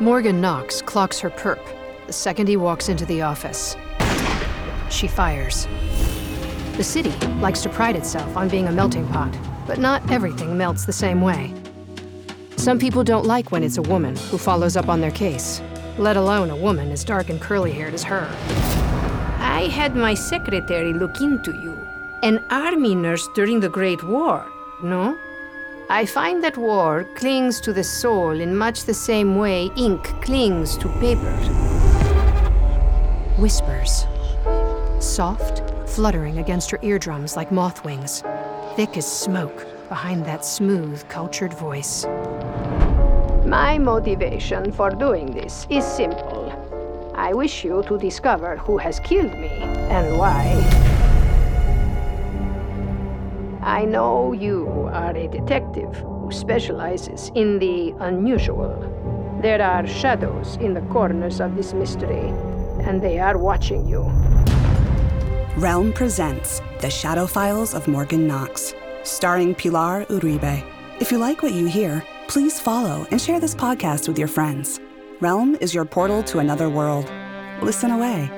Morgan Knox clocks her perp the second he walks into the office. She fires. The city likes to pride itself on being a melting pot, but not everything melts the same way. Some people don't like when it's a woman who follows up on their case, let alone a woman as dark and curly haired as her. I had my secretary look into you. An army nurse during the Great War, no? I find that war clings to the soul in much the same way ink clings to paper. Whispers. Soft, fluttering against her eardrums like moth wings. Thick as smoke behind that smooth, cultured voice. My motivation for doing this is simple. I wish you to discover who has killed me and why. I know you are a detective who specializes in the unusual. There are shadows in the corners of this mystery, and they are watching you. Realm presents The Shadow Files of Morgan Knox, starring Pilar Uribe. If you like what you hear, please follow and share this podcast with your friends. Realm is your portal to another world. Listen away.